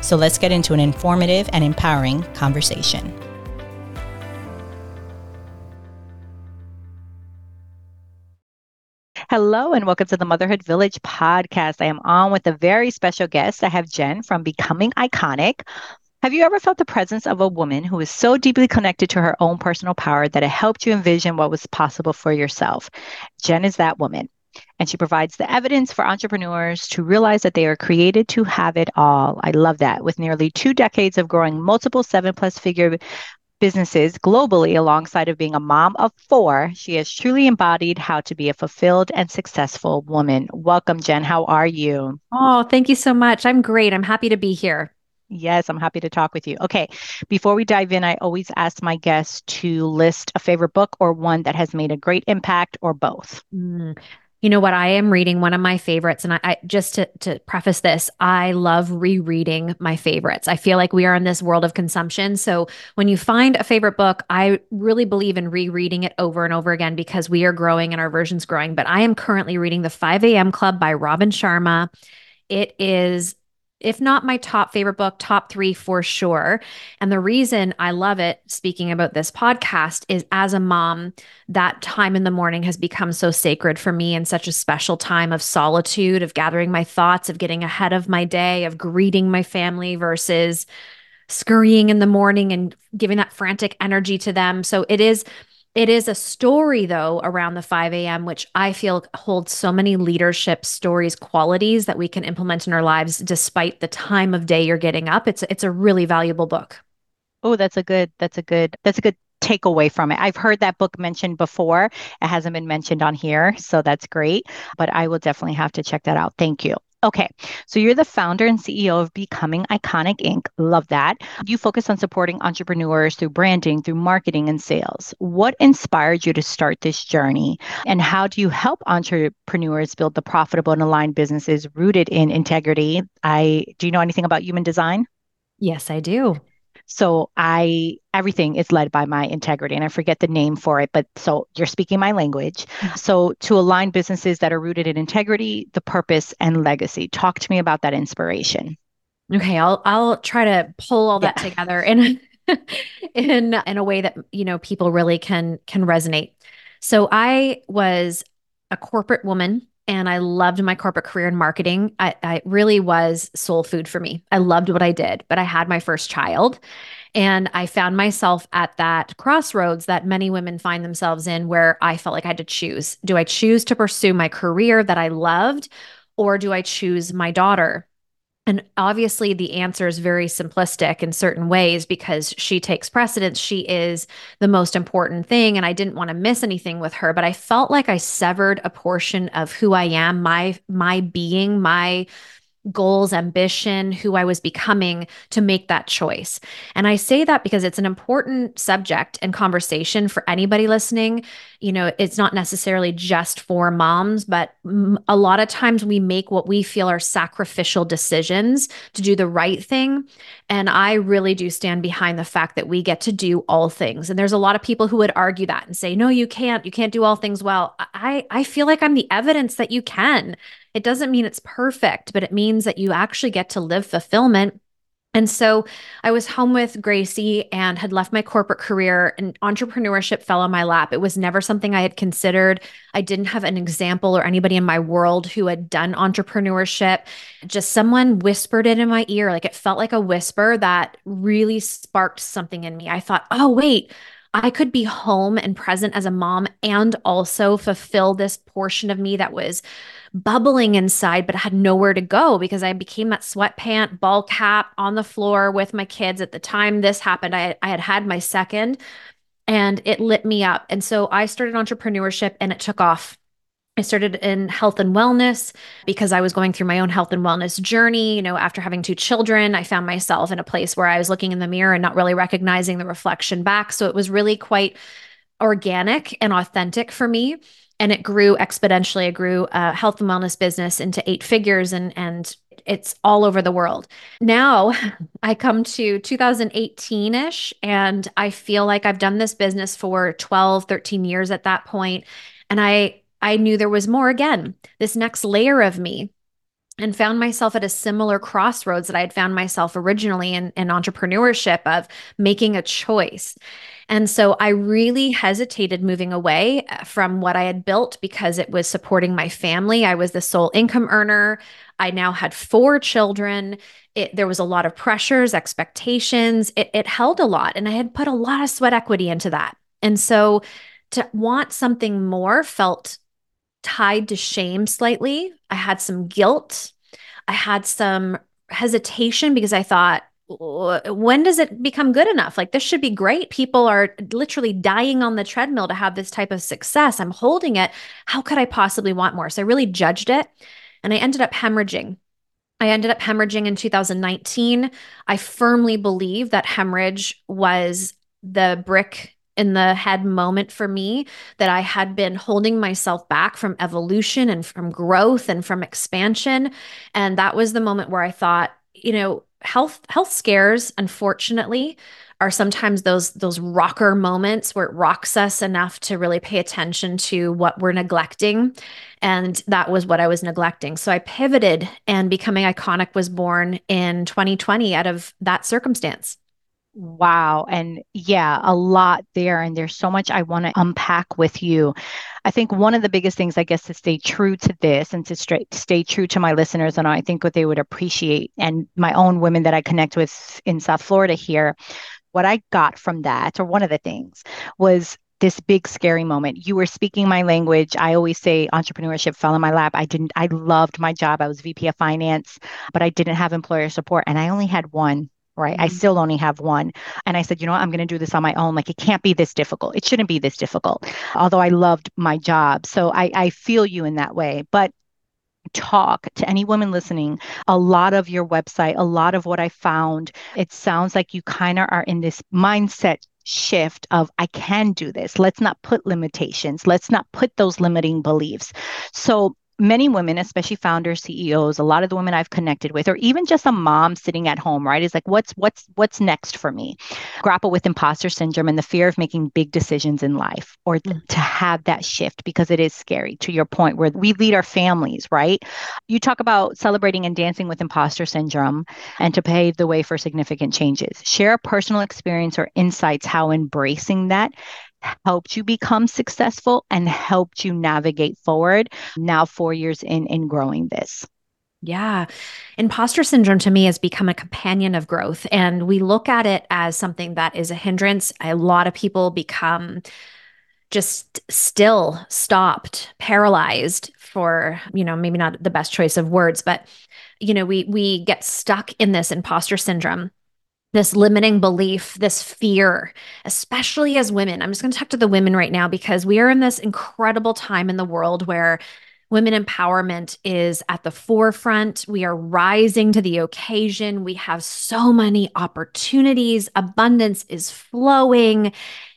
So let's get into an informative and empowering conversation. Hello, and welcome to the Motherhood Village podcast. I am on with a very special guest. I have Jen from Becoming Iconic. Have you ever felt the presence of a woman who is so deeply connected to her own personal power that it helped you envision what was possible for yourself? Jen is that woman and she provides the evidence for entrepreneurs to realize that they are created to have it all. I love that. With nearly two decades of growing multiple seven plus figure businesses globally alongside of being a mom of four, she has truly embodied how to be a fulfilled and successful woman. Welcome, Jen. How are you? Oh, thank you so much. I'm great. I'm happy to be here. Yes, I'm happy to talk with you. Okay, before we dive in, I always ask my guests to list a favorite book or one that has made a great impact or both. Mm, you know what? I am reading one of my favorites. And I, I, just to, to preface this, I love rereading my favorites. I feel like we are in this world of consumption. So when you find a favorite book, I really believe in rereading it over and over again because we are growing and our version's growing. But I am currently reading The 5 a.m. Club by Robin Sharma. It is if not my top favorite book, top three for sure. And the reason I love it, speaking about this podcast, is as a mom, that time in the morning has become so sacred for me and such a special time of solitude, of gathering my thoughts, of getting ahead of my day, of greeting my family versus scurrying in the morning and giving that frantic energy to them. So it is it is a story, though, around the 5 a.m., which I feel holds so many leadership stories, qualities that we can implement in our lives despite the time of day you're getting up. It's it's a really valuable book. Oh, that's a good, that's a good, that's a good takeaway from it. I've heard that book mentioned before. It hasn't been mentioned on here, so that's great. But I will definitely have to check that out. Thank you. Okay, so you're the founder and CEO of Becoming Iconic Inc. Love that. You focus on supporting entrepreneurs through branding, through marketing and sales. What inspired you to start this journey? And how do you help entrepreneurs build the profitable and aligned businesses rooted in integrity? I do you know anything about human design? Yes, I do. So I everything is led by my integrity and I forget the name for it, but so you're speaking my language. Mm-hmm. So to align businesses that are rooted in integrity, the purpose and legacy. Talk to me about that inspiration. Okay, I'll I'll try to pull all that yeah. together in in in a way that you know people really can can resonate. So I was a corporate woman and I loved my corporate career in marketing. I, I really was soul food for me. I loved what I did, but I had my first child. And I found myself at that crossroads that many women find themselves in where I felt like I had to choose. Do I choose to pursue my career that I loved, or do I choose my daughter? And obviously, the answer is very simplistic in certain ways because she takes precedence. She is the most important thing. And I didn't want to miss anything with her, but I felt like I severed a portion of who I am, my, my being, my goals, ambition, who I was becoming to make that choice. And I say that because it's an important subject and conversation for anybody listening. You know, it's not necessarily just for moms, but a lot of times we make what we feel are sacrificial decisions to do the right thing. And I really do stand behind the fact that we get to do all things. And there's a lot of people who would argue that and say, no, you can't, you can't do all things well. I, I feel like I'm the evidence that you can. It doesn't mean it's perfect, but it means that you actually get to live fulfillment and so I was home with Gracie and had left my corporate career, and entrepreneurship fell on my lap. It was never something I had considered. I didn't have an example or anybody in my world who had done entrepreneurship. Just someone whispered it in my ear. Like it felt like a whisper that really sparked something in me. I thought, oh, wait, I could be home and present as a mom and also fulfill this portion of me that was bubbling inside, but had nowhere to go because I became that sweatpant, ball cap on the floor with my kids. At the time this happened, I, I had had my second and it lit me up. And so I started entrepreneurship and it took off I started in health and wellness because I was going through my own health and wellness journey. You know, after having two children, I found myself in a place where I was looking in the mirror and not really recognizing the reflection back. So it was really quite organic and authentic for me. And it grew exponentially. It grew a health and wellness business into eight figures and and it's all over the world. Now I come to 2018 ish, and I feel like I've done this business for 12, 13 years at that point, And I I knew there was more again, this next layer of me and found myself at a similar crossroads that I had found myself originally in, in entrepreneurship of making a choice. And so I really hesitated moving away uh, from what I had built because it was supporting my family. I was the sole income earner. I now had four children. It, there was a lot of pressures, expectations. It, it held a lot. And I had put a lot of sweat equity into that. And so to want something more felt tied to shame slightly. I had some guilt. I had some hesitation because I thought, when does it become good enough? Like, this should be great. People are literally dying on the treadmill to have this type of success. I'm holding it. How could I possibly want more? So I really judged it and I ended up hemorrhaging. I ended up hemorrhaging in 2019. I firmly believe that hemorrhage was the brick in the head moment for me that I had been holding myself back from evolution and from growth and from expansion. And that was the moment where I thought, you know, health health scares unfortunately are sometimes those those rocker moments where it rocks us enough to really pay attention to what we're neglecting. And that was what I was neglecting. So I pivoted and becoming iconic was born in 2020 out of that circumstance Wow. And yeah, a lot there. And there's so much I want to unpack with you. I think one of the biggest things, I guess, to stay true to this and to stay true to my listeners, and I think what they would appreciate, and my own women that I connect with in South Florida here, what I got from that, or one of the things, was this big scary moment. You were speaking my language. I always say entrepreneurship fell in my lap. I didn't, I loved my job. I was VP of finance, but I didn't have employer support and I only had one right? Mm-hmm. I still only have one. And I said, you know what? I'm going to do this on my own. Like it can't be this difficult. It shouldn't be this difficult. Although I loved my job. So I, I feel you in that way. But talk to any woman listening a lot of your website a lot of what i found it sounds like you kind of are in this mindset shift of I can do this. Let's not put limitations. Let's not put those limiting beliefs. So many women, especially founders, CEOs, a lot of the women I've connected with, or even just a mom sitting at home, right, is like, what's what's what's next for me? Grapple with imposter syndrome and the fear of making big decisions in life, or mm-hmm. to have that shift because it is scary. To your point, where we lead our families, right? You talk about celebrating and dancing with imposter syndrome, and to pave the way for significant changes. Share a personal experience or insights how embracing that helped you become successful and helped you navigate forward now 4 years in in growing this yeah. Imposter syndrome to me has become a companion of growth. And we look at it as something that is a hindrance. A lot of people become just still, stopped, paralyzed for, you know, maybe not the best choice of words, but, you know, we we get stuck in this imposter syndrome this limiting belief, this fear, especially as women. I'm just going to talk to the women right now because we are in this incredible time in the world where women empowerment is at the forefront. We are rising to the occasion. We have so many opportunities, abundance is flowing.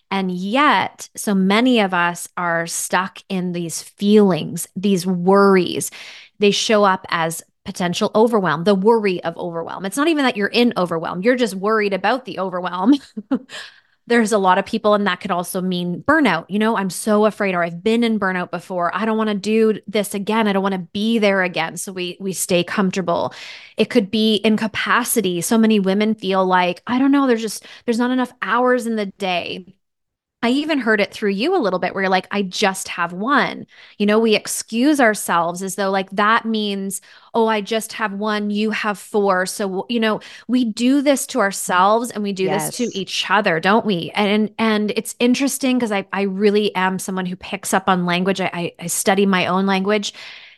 And yet, so many of us are stuck in these feelings, these worries. They show up as potential overwhelm, the worry of overwhelm. It's not even that you're in overwhelm, you're just worried about the overwhelm. There's a lot of people, and that could also mean burnout. You know, I'm so afraid, or I've been in burnout before. I don't want to do this again. I don't want to be there again. So we we stay comfortable. It could be incapacity. So many women feel like, I don't know, there's just there's not enough hours in the day I even heard it through you a little bit where you're like, I just have one. You know, we excuse ourselves as though like that means, oh, I just have one, you have four. So, you know, we do this to ourselves and we do yes. this to each other, don't we? And and it's interesting because I I really am someone who picks up on language. I, I study my own language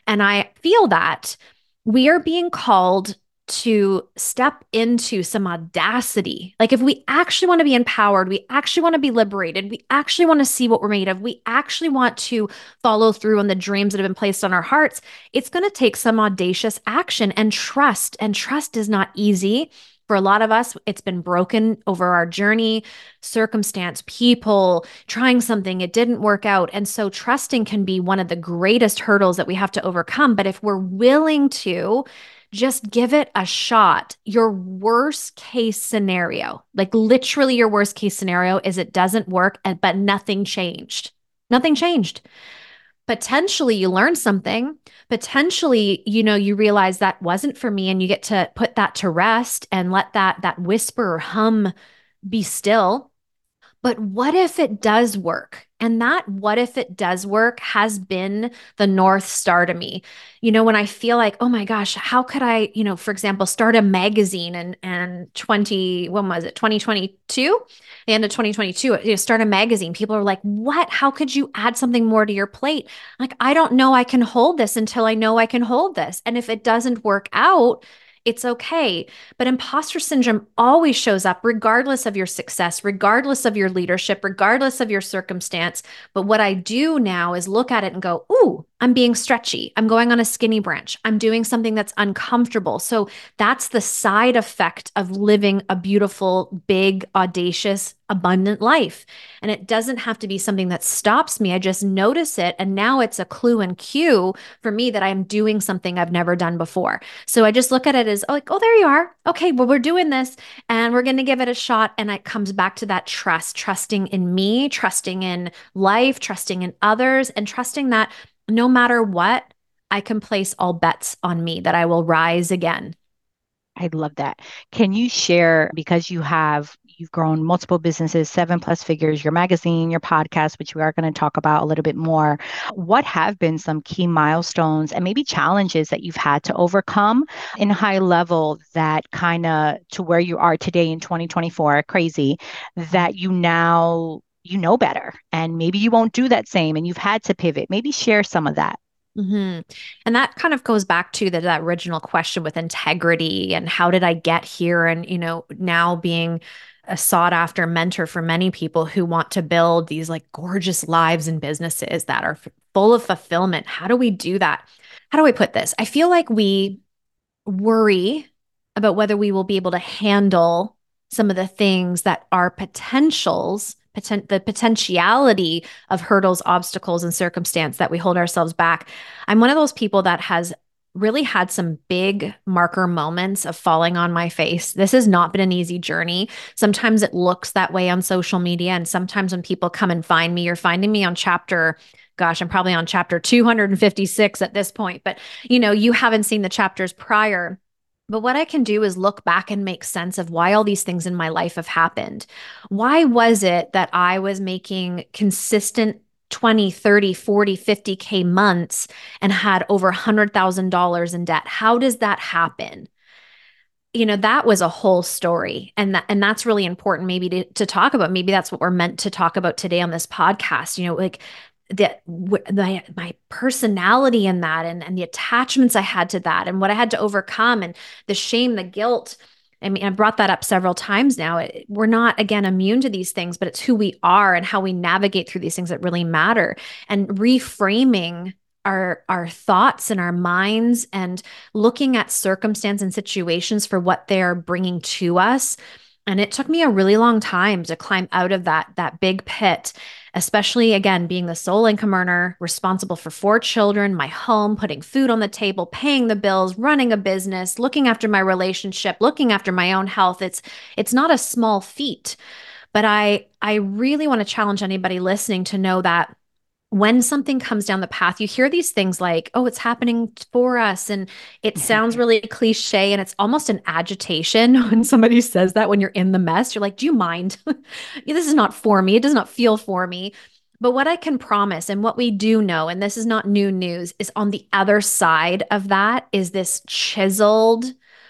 and I feel that we are being called to step into some audacity. Like, if we actually want to be empowered, we actually want to be liberated, we actually want to see what we're made of, we actually want to follow through on the dreams that have been placed on our hearts, it's going to take some audacious action and trust. And trust is not easy. For a lot of us, it's been broken over our journey, circumstance, people, trying something, it didn't work out. And so, trusting can be one of the greatest hurdles that we have to overcome. But if we're willing to, just give it a shot. Your worst case scenario, like literally your worst case scenario, is it doesn't work, and, but nothing changed. Nothing changed. Potentially, you learn something. Potentially, you know, you realize that wasn't for me, and you get to put that to rest and let that that whisper or hum be still. But what if it does work? And that what if it does work has been the North Star to me. You know, when I feel like, oh my gosh, how could I, you know, for example, start a magazine and and 20, when was it? 2022? The end of 2022, you know, start a magazine. People are like, what? How could you add something more to your plate? Like, I don't know I can hold this until I know I can hold this. And if it doesn't work out, it's okay. But imposter syndrome always shows up, regardless of your success, regardless of your leadership, regardless of your circumstance. But what I do now is look at it and go, Ooh, I'm being stretchy. I'm going on a skinny branch. I'm doing something that's uncomfortable. So that's the side effect of living a beautiful, big, audacious, abundant life. And it doesn't have to be something that stops me. I just notice it. And now it's a clue and cue for me that I'm doing something I've never done before. So I just look at it as oh, like, oh, there you are. Okay, well, we're doing this and we're going to give it a shot. And it comes back to that trust, trusting in me, trusting in life, trusting in others, and trusting that no matter what, I can place all bets on me that I will rise again. I love that. Can you share because you have you've grown multiple businesses, seven plus figures, your magazine, your podcast, which we are going to talk about a little bit more. What have been some key milestones and maybe challenges that you've had to overcome in high level that kind of to where you are today in 2024, crazy, mm-hmm. that you now you know better and maybe you won't do that same and you've had to pivot. Maybe share some of that. Mm-hmm. and that kind of goes back to the, that original question with integrity and how did i get here? And you know now being a sought after mentor for many people who want to build these like gorgeous lives and businesses that are full of fulfillment. How do we do that? How do i put this? I feel like we worry about whether we will be able to handle some of the things that are potentials the potentiality of hurdles, obstacles, and circumstance that we hold ourselves back. I'm one of those people that has really had some big marker moments of falling on my face. This has not been an easy journey. Sometimes it looks that way on social media. And sometimes when people come and find me, you're finding me on chapter gosh, I'm probably on chapter 256 at this point, but you know, you haven't seen the chapters prior. But what I can do is look back and make sense of why all these things in my life have happened. Why was it that I was making consistent 20, 30, 40, 50K months and had over $100,000 in debt? How does that happen? you know that was a whole story and that and that's really important maybe to, to talk about maybe that's what we're meant to talk about today on this podcast you know like that my my personality in that and and the attachments I had to that and what I had to overcome and the shame, the guilt. I mean, I brought that up several times now. We're not again immune to these things, but it's who we are and how we navigate through these things that really matter. And reframing our our thoughts and our minds and looking at circumstance and situations for what they're bringing to us and it took me a really long time to climb out of that that big pit especially again being the sole income earner, responsible for four children, my home, putting food on the table, paying the bills, running a business, looking after my relationship, looking after my own health. It's it's not a small feat. But I I really want to challenge anybody listening to know that when something comes down the path, you hear these things like, oh, it's happening for us. And it sounds mm-hmm. really cliche and it's almost an agitation when somebody says that when you're in the mess. You're like, do you mind? this is not for me. It does not feel for me. But what I can promise and what we do know, and this is not new news, is on the other side of that is this chiseled,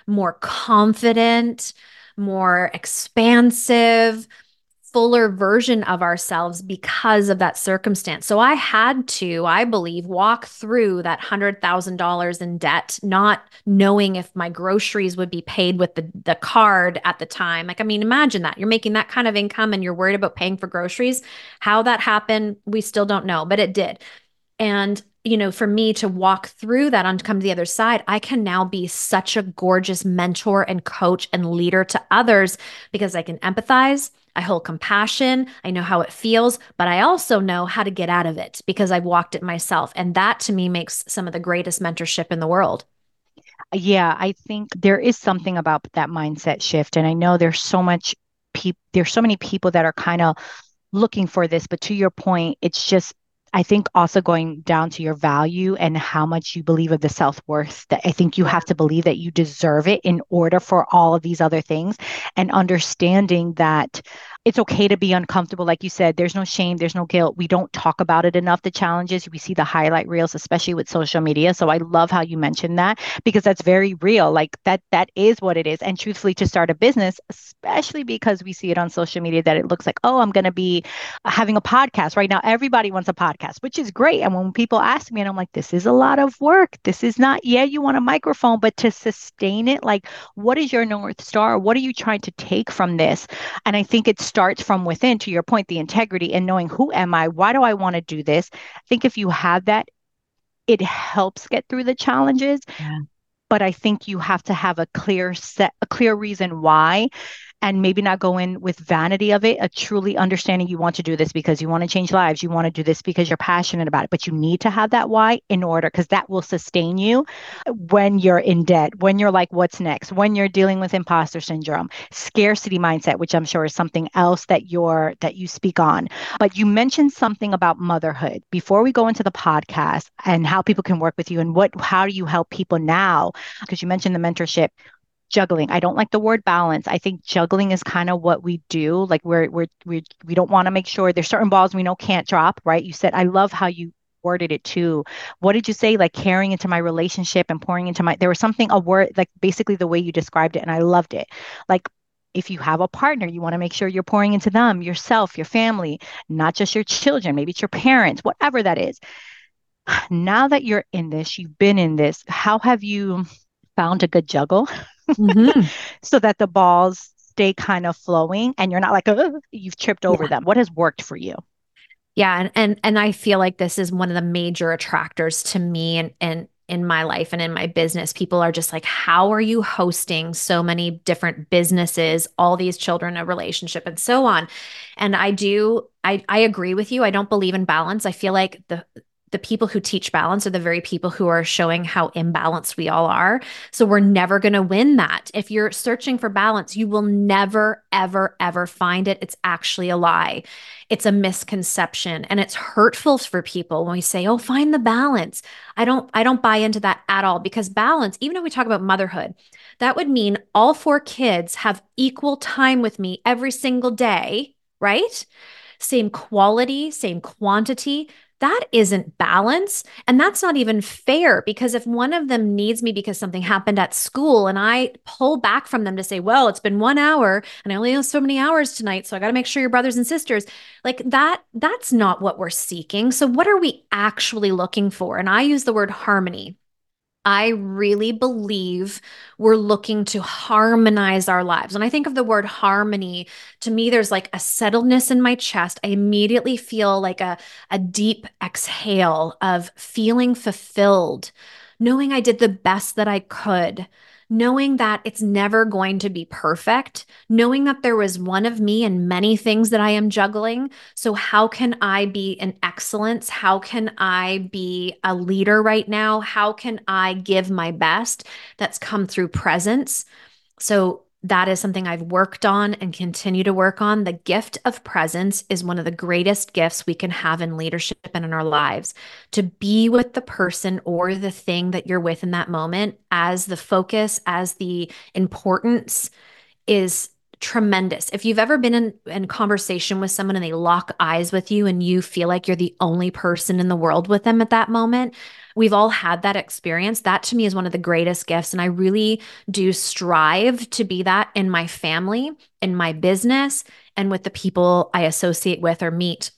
more confident, more expansive, fuller version of ourselves because of that circumstance. So I had to, I believe, walk through that $100,000 in debt, not knowing if my groceries would be paid with the, the card at the time. Like, I mean, imagine that you're making that kind of income and you're worried about paying for groceries. How that happened, we still don't know, but it did. And you know, for me to walk through that and come to the other side, I can now be such a gorgeous mentor and coach and leader to others because I can empathize. I hold compassion. I know how it feels, but I also know how to get out of it because I've walked it myself. And that to me makes some of the greatest mentorship in the world. Yeah, I think there is something about that mindset shift. And I know there's so much people, there's so many people that are kind of looking for this, but to your point, it's just I think also going down to your value and how much you believe of the self worth that I think you have to believe that you deserve it in order for all of these other things and understanding that it's okay to be uncomfortable. Like you said, there's no shame, there's no guilt. We don't talk about it enough, the challenges. We see the highlight reels, especially with social media. So I love how you mentioned that because that's very real. Like that, that is what it is. And truthfully, to start a business, especially because we see it on social media that it looks like, oh, I'm going to be having a podcast right now. Everybody wants a podcast, which is great. And when people ask me, and I'm like, this is a lot of work. This is not, yeah, you want a microphone, but to sustain it, like, what is your North Star? What are you trying to take from this? And I think it's starts from within, to your point, the integrity and knowing who am I? Why do I want to do this? I think if you have that, it helps get through the challenges. Yeah. But I think you have to have a clear set, a clear reason why and maybe not go in with vanity of it, a truly understanding you want to do this because you want to change lives, you want to do this because you're passionate about it, but you need to have that why in order because that will sustain you when you're in debt, when you're like, what's next, when you're dealing with imposter syndrome, scarcity mindset, which I'm sure is something else that you're that you speak on. But you mentioned something about motherhood before we go into the podcast and how people can work with you and what how do you help people now? Because you mentioned the mentorship juggling. I don't like the word balance. I think juggling is kind of what we do. Like we're we're we we don't want to make sure there's certain balls we know can't drop, right? You said I love how you worded it too. What did you say? Like carrying into my relationship and pouring into my there was something a word like basically the way you described it and I loved it. Like if you have a partner, you want to make sure you're pouring into them, yourself, your family, not just your children, maybe it's your parents, whatever that is. Now that you're in this, you've been in this, how have you found a good juggle mm-hmm. so that the balls stay kind of flowing and you're not like oh, you've tripped over yeah. them. What has worked for you? Yeah and, and and i feel like this is one of the major attractors to me and and in my life and in my business. People are just like how are you hosting so many different businesses all these children a relationship and so on? And i do i i agree with you. I don't believe in balance. I feel like the the people who teach balance are the very people who are showing how imbalanced we all are. So we're never going to win that. If you're searching for balance, you will never, ever, ever find it. It's actually a lie. It's a misconception and it's hurtful for people when we say, "Oh, find the balance." I don't I don't buy into that at all because balance, even if we talk about motherhood, that would mean all four kids have equal time with me every single day, right? Same quality, same quantity that isn't balance. And that's not even fair because if one of them needs me because something happened at school and I pull back from them to say, well, it's been one hour and I only have so many hours tonight. So I got to make sure your brothers and sisters like that, that's not what we're seeking. So what are we actually looking for? And I use the word harmony. I really believe we're looking to harmonize our lives. When I think of the word harmony, to me, there's like a settledness in my chest. I immediately feel like a, a deep exhale of feeling fulfilled, knowing I did the best that I could, knowing that it's never going to be perfect, knowing that there was one of me and many things that I am juggling. So, how can I be an excellence? How can I be a leader right now? How can I give my best that's come through presence? So, that is something I've worked on and continue to work on. The gift of presence is one of the greatest gifts we can have in leadership and in our lives. To be with the person or the thing that you're with in that moment as the focus, as the importance is tremendous. If you've ever been in, in conversation with someone and they lock eyes with you and you feel like you're the only person in the world with them at that moment, we've all had that experience. That to me is one of the greatest gifts. And I really do strive to be that in my family, in my business, and with the people I associate with or meet.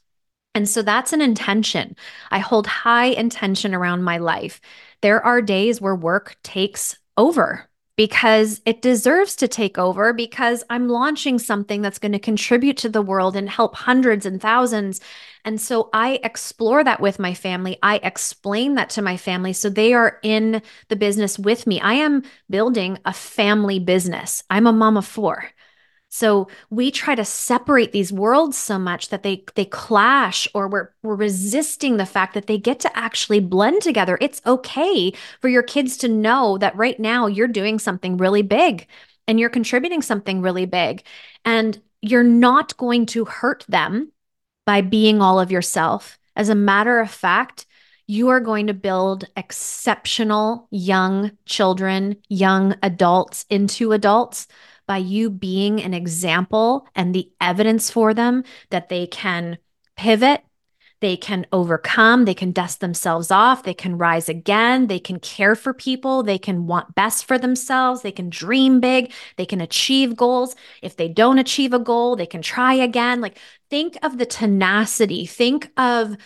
And so that's an intention. I hold high intention around my life. There are days where work takes over because it deserves to take over because I'm launching something that's going to contribute to the world and help hundreds and thousands. And so I explore that with my family. I explain that to my family so they are in the business with me. I am building a family business. I'm a mom of four. So we try to separate these worlds so much that they they clash or we're we're resisting the fact that they get to actually blend together. It's okay for your kids to know that right now you're doing something really big and you're contributing something really big and you're not going to hurt them by being all of yourself. As a matter of fact, you are going to build exceptional young children, young adults into adults by you being an example and the evidence for them that they can pivot, they can overcome, they can dust themselves off, they can rise again, they can care for people, they can want best for themselves, they can dream big, they can achieve goals. If they don't achieve a goal, they can try again. Like think of the tenacity, think of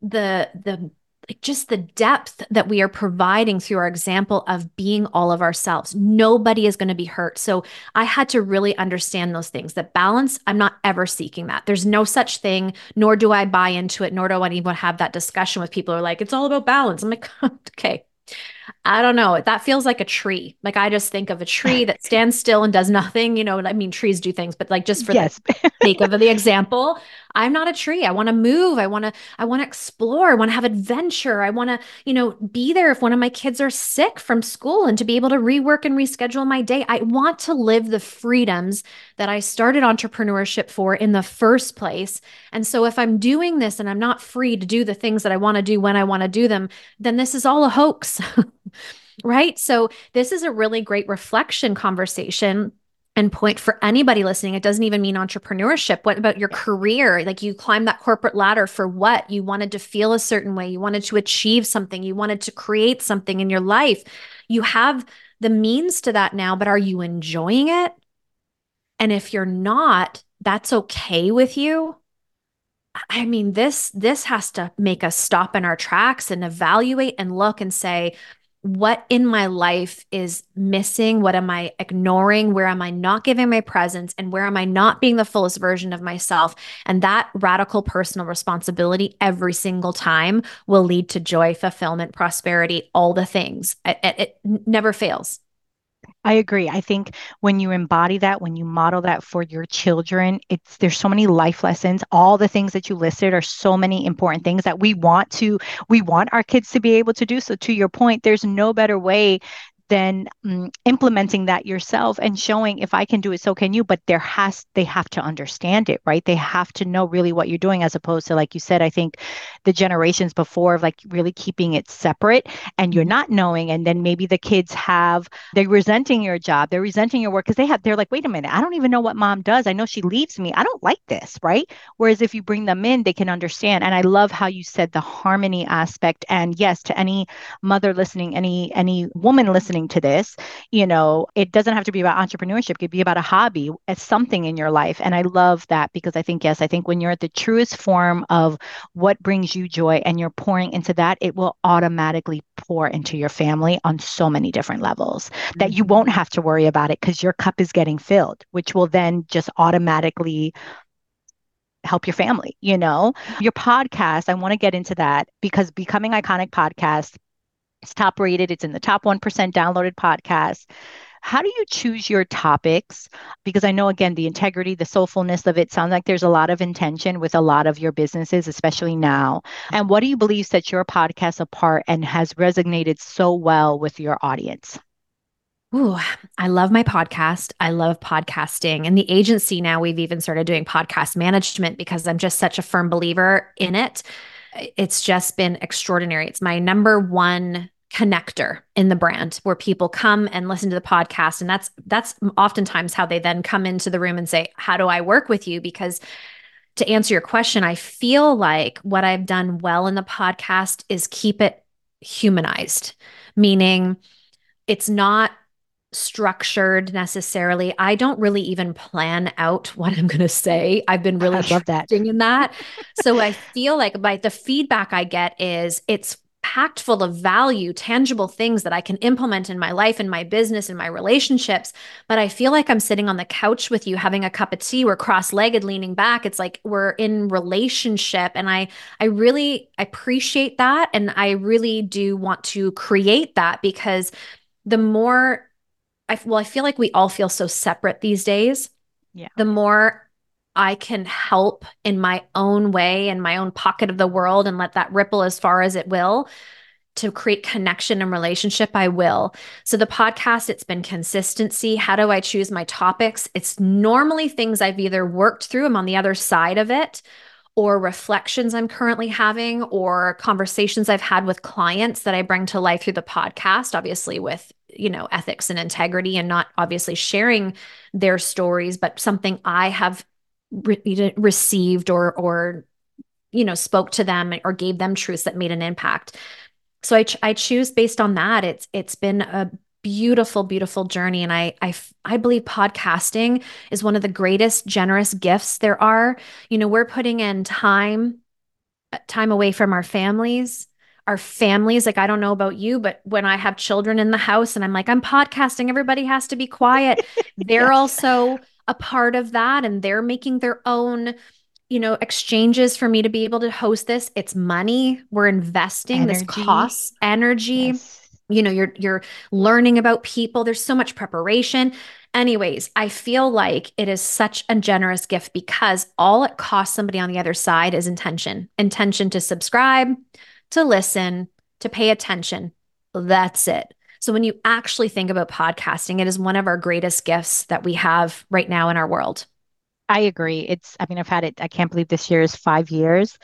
the the like just the depth that we are providing through our example of being all of ourselves. Nobody is going to be hurt. So I had to really understand those things. That balance, I'm not ever seeking that. There's no such thing, nor do I buy into it, nor do I even have that discussion with people who are like, it's all about balance. I'm like, okay, I don't know. That feels like a tree. Like I just think of a tree that stands still and does nothing. You know, I mean, trees do things, but like just for yes. the sake of the example, I'm not a tree. I want to move. I want to, I want to explore. I want to have adventure. I want to, you know, be there if one of my kids are sick from school and to be able to rework and reschedule my day. I want to live the freedoms that I started entrepreneurship for in the first place. And so if I'm doing this and I'm not free to do the things that I want to do when I want to do them, then this is all a hoax. right? So this is a really great reflection conversation and point for anybody listening. It doesn't even mean entrepreneurship. What about your career? Like you climbed that corporate ladder for what? You wanted to feel a certain way. You wanted to achieve something. You wanted to create something in your life. You have the means to that now, but are you enjoying it? And if you're not, that's okay with you. I mean, this this has to make us stop in our tracks and evaluate and look and say, what in my life is missing? What am I ignoring? Where am I not giving my presence? And where am I not being the fullest version of myself? And that radical personal responsibility every single time will lead to joy, fulfillment, prosperity, all the things. It, it, it never fails. I agree. I think when you embody that, when you model that for your children, it's there's so many life lessons. All the things that you listed are so many important things that we want to we want our kids to be able to do. So to your point, there's no better way then um, implementing that yourself and showing if I can do it, so can you. But there has they have to understand it, right? They have to know really what you're doing, as opposed to like you said. I think the generations before of like really keeping it separate, and you're mm-hmm. not knowing, and then maybe the kids have they're resenting your job, they're resenting your work because they have they're like, wait a minute, I don't even know what mom does. I know she leaves me. I don't like this, right? Whereas if you bring them in, they can understand. And I love how you said the harmony aspect. And yes, to any mother listening, any any woman listening listening to this, you know, it doesn't have to be about entrepreneurship. It could be about a hobby as something in your life. And I love that because I think, yes, I think when you're at the truest form of what brings you joy and you're pouring into that, it will automatically pour into your family on so many different levels mm-hmm. that you won't have to worry about it because your cup is getting filled, which will then just automatically help your family you know your podcast i want to get into that because becoming iconic podcast it's top rated, it's in the top 1% downloaded podcast. How do you choose your topics? Because I know, again, the integrity, the soulfulness of it sounds like there's a lot of intention with a lot of your businesses, especially now. And what do you believe sets your podcast apart and has resonated so well with your audience? Ooh, I love my podcast. I love podcasting. And the agency now, we've even started doing podcast management because I'm just such a firm believer in it. It's just been extraordinary. It's my number one connector in the brand where people come and listen to the podcast and that's that's oftentimes how they then come into the room and say how do i work with you because to answer your question i feel like what i've done well in the podcast is keep it humanized meaning it's not structured necessarily. I don't really even plan out what I'm going to say. I've been really I love that in that. so I feel like by the feedback I get is it's packed full of value, tangible things that I can implement in my life and my business and my relationships. But I feel like I'm sitting on the couch with you having a cup of tea, we're cross-legged leaning back. It's like we're in relationship and I I really appreciate that and I really do want to create that because the more I well I feel like we all feel so separate these days. Yeah. The more I can help in my own way in my own pocket of the world and let that ripple as far as it will to create connection and relationship, I will. So, the podcast, it's been consistency. How do I choose my topics? It's normally things I've either worked through, I'm on the other side of it, or reflections I'm currently having, or conversations I've had with clients that I bring to life through the podcast, obviously, with you know ethics and integrity and not obviously sharing their stories but something i have re- received or or you know spoke to them or gave them truths that made an impact. So I, ch- I choose based on that. It's it's been a beautiful beautiful journey and I, I i believe podcasting is one of the greatest generous gifts there are. You know we're putting in time uh, time away from our families our families like i don't know about you but when i have children in the house and i'm like i'm podcasting everybody has to be quiet they're also a part of that and they're making their own you know exchanges for me to be able to host this. It's money. We're investing. Energy. this costs energy. Yes. you know you're you're learning about people. There's so much preparation. Anyways i feel like it is such a generous gift because all it costs somebody on the other side is intention. Intention to subscribe to listen to pay attention that's it so when you actually think about podcasting, it is one of our greatest gifts that we have right now in our world. I agree. It's, I mean, I've had it, I can't believe this year is five years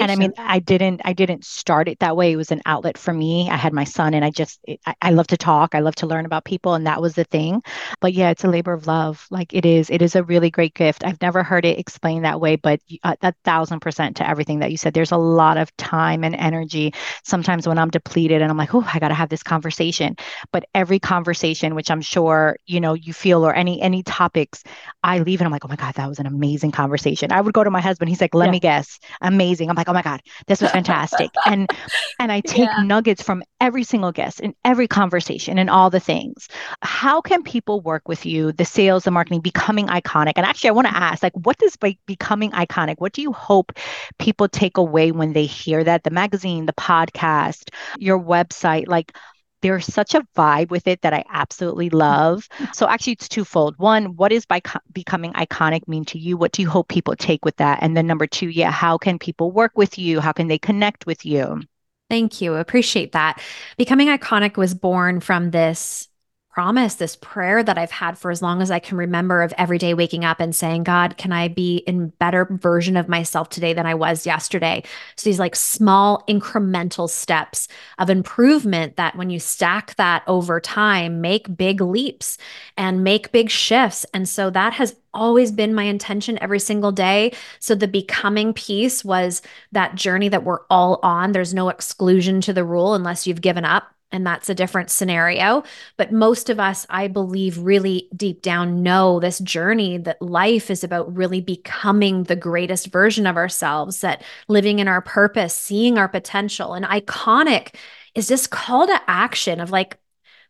and I mean, I didn't, I didn't start it that way. It was an outlet for me. I had my son, and I just, I, I, love to talk. I love to learn about people, and that was the thing. But yeah, it's a labor of love. Like it is, it is a really great gift. I've never heard it explained that way, but uh, a thousand percent to everything that you said. There's a lot of time and energy. Sometimes when I'm depleted, and I'm like, oh, I got to have this conversation. But every conversation, which I'm sure you know you feel, or any any topics, I leave and I'm like, oh my god, that was an amazing conversation. I would go to my husband. He's like, let yeah. me guess, amazing. I'm like, oh my God, this was fantastic. and and I take yeah. nuggets from every single guest in every conversation and all the things. How can people work with you, the sales, the marketing, becoming iconic? And actually, I want to ask, like, what does like becoming iconic? What do you hope people take away when they hear that? The magazine, the podcast, your website, like there's such a vibe with it that I absolutely love. So actually, it's twofold. One, what is by becoming iconic mean to you? What do you hope people take with that? And then number two, yeah, how can people work with you? How can they connect with you? Thank you. Appreciate that. Becoming iconic was born from this promise, this prayer that I've had for as long as I can remember of every day waking up and saying, God, can I be in better version of myself today than I was yesterday? So these like small incremental steps of improvement that when you stack that over time, make big leaps and make big shifts. And so that has always been my intention every single day. So the becoming piece was that journey that we're all on. There's no exclusion to the rule unless you've given up and that's a different scenario. But most of us, I believe, really deep down know this journey that life is about really becoming the greatest version of ourselves, that living in our purpose, seeing our potential. And iconic is this call to action of like,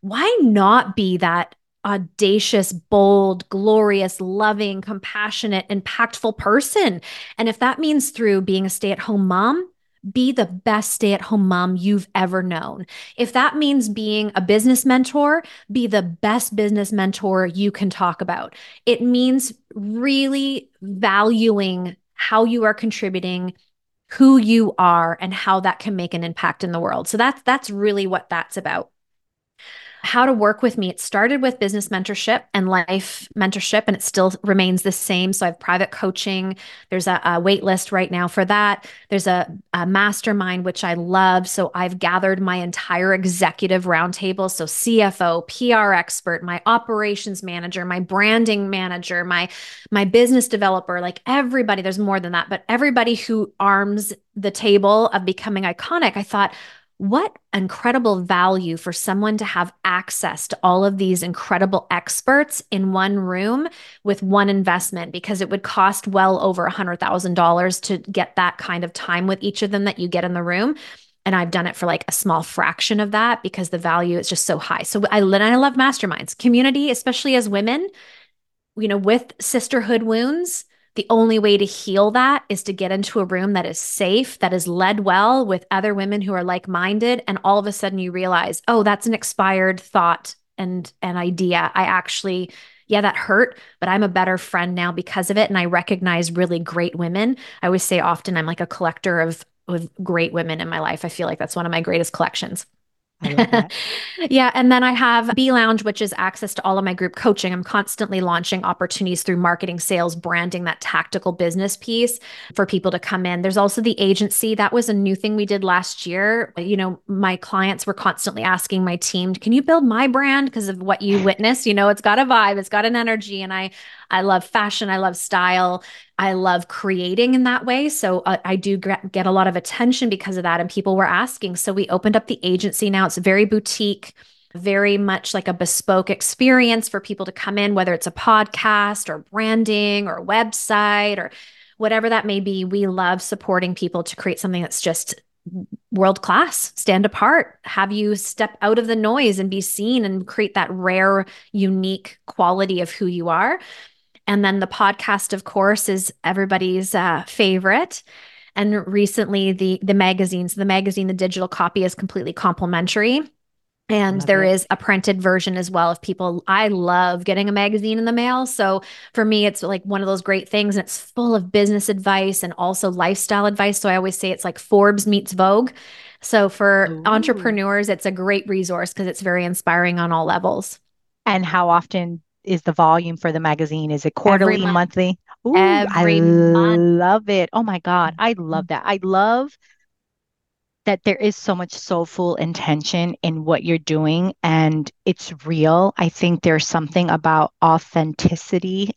why not be that audacious, bold, glorious, loving, compassionate, impactful person? And if that means through being a stay at home mom, be the best stay at home mom you've ever known. If that means being a business mentor, be the best business mentor you can talk about. It means really valuing how you are contributing who you are and how that can make an impact in the world. So that's that's really what that's about. How to work with me. It started with business mentorship and life mentorship, and it still remains the same. So I have private coaching. There's a, a wait list right now for that. There's a, a mastermind, which I love. So I've gathered my entire executive roundtable. So CFO, PR expert, my operations manager, my branding manager, my my business developer, like everybody. There's more than that, but everybody who arms the table of becoming iconic. I thought, what incredible value for someone to have access to all of these incredible experts in one room with one investment because it would cost well over $100,000 to get that kind of time with each of them that you get in the room. And I've done it for like a small fraction of that because the value is just so high. So I, I love masterminds, community, especially as women, you know, with sisterhood wounds the only way to heal that is to get into a room that is safe, that is led well with other women who are like minded. And all of a sudden you realize, oh, that's an expired thought and an idea. I actually, yeah, that hurt, but I'm a better friend now because of it. And I recognize really great women. I always say often I'm like a collector of, of great women in my life. I feel like that's one of my greatest collections. yeah. And then I have B Lounge, which is access to all of my group coaching. I'm constantly launching opportunities through marketing, sales, branding, that tactical business piece for people to come in. There's also the agency. That was a new thing we did last year. You know, my clients were constantly asking my team, can you build my brand? Because of what you witnessed, you know, it's got a vibe, it's got an energy. And I, I love fashion. I love style. I love creating in that way. So uh, I do get a lot of attention because of that. And people were asking. So we opened up the agency now. It's very boutique, very much like a bespoke experience for people to come in, whether it's a podcast or branding or website or whatever that may be. We love supporting people to create something that's just world class, stand apart, have you step out of the noise and be seen and create that rare, unique quality of who you are. And then the podcast, of course, is everybody's uh, favorite. And recently, the the magazines, the magazine, the digital copy is completely complimentary. And there it. is a printed version as well. If people, I love getting a magazine in the mail. So for me, it's like one of those great things. And it's full of business advice and also lifestyle advice. So I always say it's like Forbes meets Vogue. So for Ooh. entrepreneurs, it's a great resource because it's very inspiring on all levels. And how often is the volume for the magazine? Is it quarterly, month. monthly? Ooh, Every I month. love it. Oh my God. I love that. I love that there is so much soulful intention in what you're doing and it's real. I think there's something about authenticity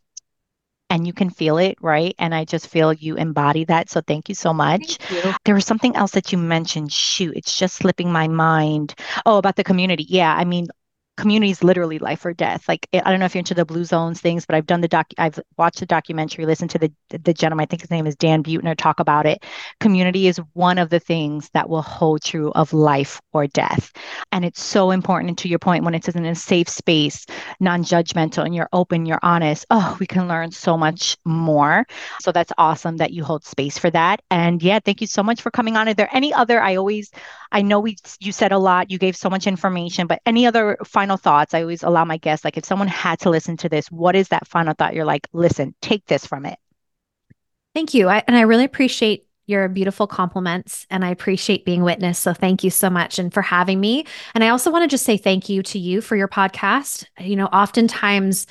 and you can feel it, right? And I just feel you embody that. So thank you so much. You. There was something else that you mentioned. Shoot, it's just slipping my mind. Oh, about the community. Yeah. I mean, community is literally life or death. Like I don't know if you're into the blue zones things, but I've done the doc. I've watched the documentary, listened to the the gentleman. I think his name is Dan Buettner talk about it. Community is one of the things that will hold true of life or death, and it's so important. And to your point, when it's in a safe space, non-judgmental, and you're open, you're honest. Oh, we can learn so much more. So that's awesome that you hold space for that. And yeah, thank you so much for coming on. Are there any other? I always, I know we you said a lot. You gave so much information, but any other final final thoughts, I always allow my guests, like if someone had to listen to this, what is that final thought? You're like, listen, take this from it. Thank you. I, and I really appreciate your beautiful compliments and I appreciate being witness. So thank you so much and for having me. And I also want to just say thank you to you for your podcast. You know, oftentimes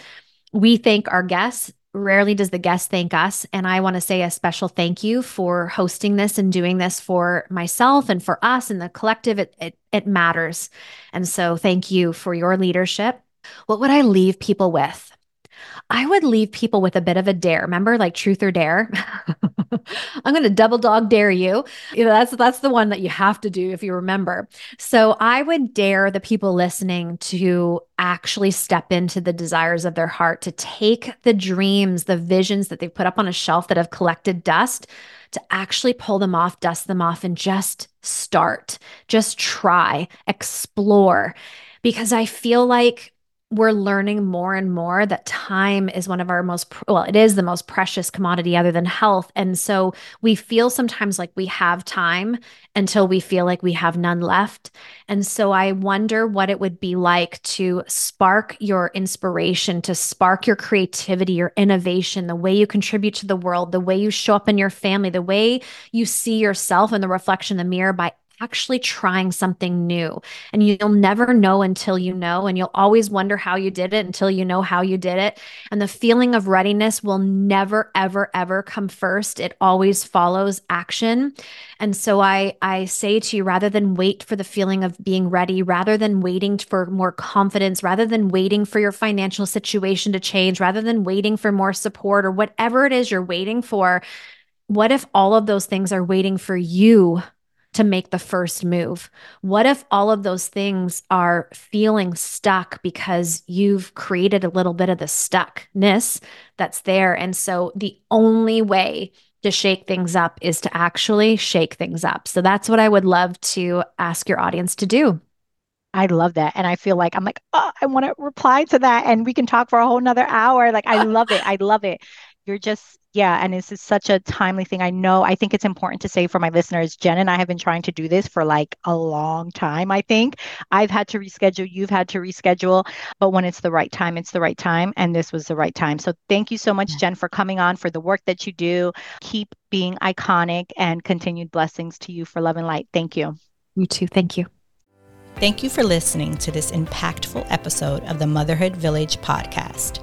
we thank our guests rarely does the guest thank us. And I want to say a special thank you for hosting this and doing this for myself and for us and the collective. It, it, it matters. And so thank you for your leadership. What would I leave people with? I would leave people with a bit of a dare. Remember, like truth or dare? I'm going to double dog dare you. you know, that's that's the one that you have to do if you remember. So I would dare the people listening to actually step into the desires of their heart, to take the dreams, the visions that they've put up on a shelf that have collected dust, to actually pull them off, dust them off, and just start. Just try, explore. Because I feel like we're learning more and more that time is one of our most well it is the most precious commodity other than health. And so we feel sometimes like we have time until we feel like we have none left. And so i wonder what it would be like to spark your inspiration to spark your creativity your innovation the way you contribute to the world the way you show up in your family the way you see yourself in the reflection in the mirror by actually trying something new. And you'll never know until you know. And you'll always wonder how you did it until you know how you did it. And the feeling of readiness will never, ever, ever come first. It always follows action. And so I, I say to you, rather than wait for the feeling of being ready, rather than waiting for more confidence, rather than waiting for your financial situation to change, rather than waiting for more support or whatever it is you're waiting for, what if all of those things are waiting for you to make the first move? What if all of those things are feeling stuck because you've created a little bit of the stuckness that's there? And so the only way to shake things up is to actually shake things up. So that's what I would love to ask your audience to do. I love that. And I feel like I'm like, oh, I want to reply to that. And we can talk for a whole nother hour. Like, I love it. I love it. You're just yeah, and this is such a timely thing. I know, I think it's important to say for my listeners, Jen and I have been trying to do this for like a long time, I think. I've had to reschedule, you've had to reschedule, but when it's the right time, it's the right time. And this was the right time. So thank you so much, Jen, for coming on, for the work that you do. Keep being iconic and continued blessings to you for love and light. Thank you. You too. Thank you. Thank you for listening to this impactful episode of the Motherhood Village podcast.